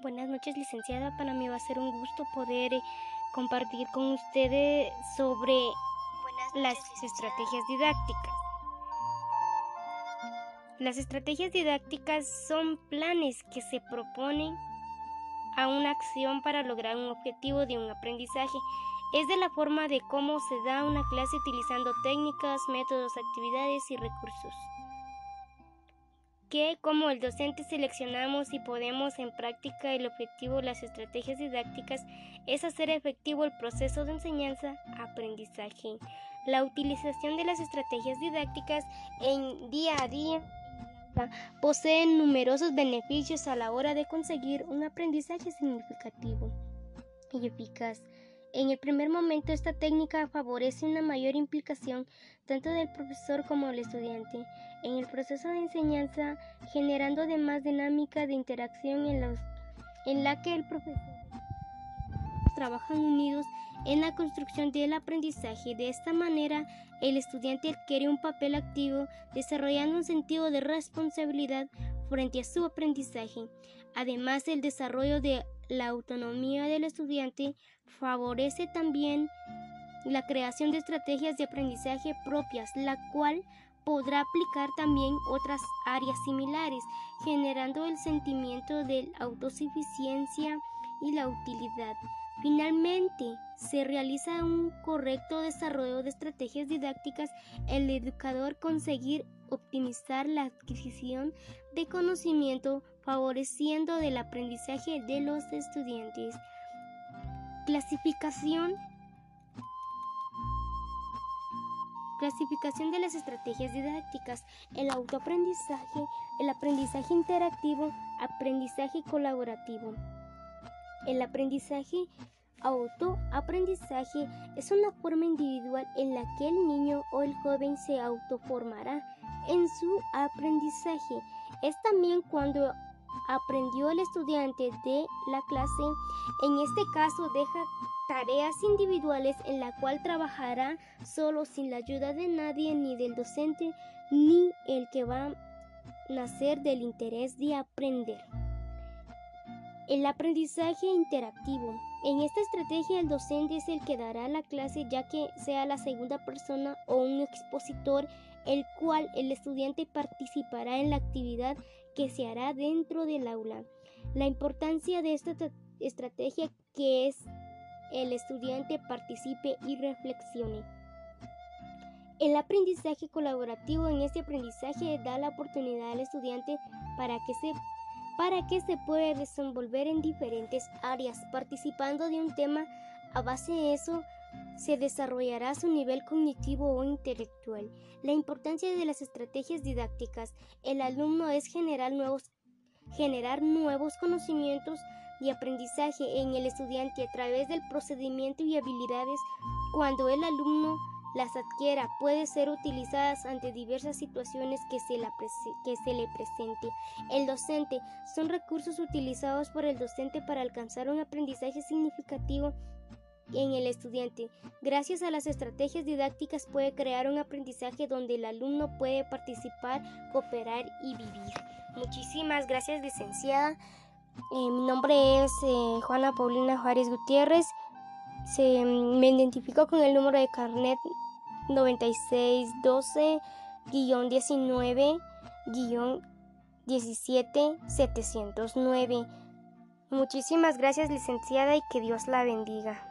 Buenas noches, licenciada. Para mí va a ser un gusto poder eh, compartir con ustedes sobre las estrategias didácticas. Las estrategias didácticas son planes que se proponen a una acción para lograr un objetivo de un aprendizaje. Es de la forma de cómo se da una clase utilizando técnicas, métodos, actividades y recursos que como el docente seleccionamos y podemos en práctica el objetivo las estrategias didácticas es hacer efectivo el proceso de enseñanza-aprendizaje. La utilización de las estrategias didácticas en día a día posee numerosos beneficios a la hora de conseguir un aprendizaje significativo y eficaz. En el primer momento esta técnica favorece una mayor implicación tanto del profesor como del estudiante en el proceso de enseñanza, generando además dinámica de interacción en, la que el profesor trabajan unidos en la construcción del aprendizaje. De esta manera, el estudiante adquiere un papel activo, desarrollando un sentido de responsabilidad frente a su aprendizaje. Además, el desarrollo de la autonomía del estudiante favorece también la creación de estrategias de aprendizaje propias, la cual podrá aplicar también otras áreas similares, generando el sentimiento de autosuficiencia y la utilidad. Finalmente, se realiza un correcto desarrollo de estrategias didácticas, el educador conseguir optimizar la adquisición de conocimiento, favoreciendo el aprendizaje de los estudiantes. Clasificación Clasificación de las estrategias didácticas, el autoaprendizaje, el aprendizaje interactivo, aprendizaje colaborativo. El aprendizaje autoaprendizaje es una forma individual en la que el niño o el joven se autoformará en su aprendizaje. Es también cuando aprendió el estudiante de la clase. En este caso deja tareas individuales en la cual trabajará solo sin la ayuda de nadie ni del docente ni el que va a nacer del interés de aprender. El aprendizaje interactivo. En esta estrategia el docente es el que dará la clase ya que sea la segunda persona o un expositor el cual el estudiante participará en la actividad que se hará dentro del aula. La importancia de esta estrategia que es el estudiante participe y reflexione. El aprendizaje colaborativo en este aprendizaje da la oportunidad al estudiante para que se para que se pueda desenvolver en diferentes áreas, participando de un tema. A base de eso, se desarrollará su nivel cognitivo o intelectual. La importancia de las estrategias didácticas. El alumno es generar nuevos, generar nuevos conocimientos y aprendizaje en el estudiante a través del procedimiento y habilidades cuando el alumno las adquiera, puede ser utilizadas ante diversas situaciones que se, que se le presente. El docente son recursos utilizados por el docente para alcanzar un aprendizaje significativo en el estudiante. Gracias a las estrategias didácticas puede crear un aprendizaje donde el alumno puede participar, cooperar y vivir. Muchísimas gracias, licenciada. Eh, mi nombre es eh, Juana Paulina Juárez Gutiérrez. Se, me identifico con el número de carnet 9612-19-17709. Muchísimas gracias licenciada y que Dios la bendiga.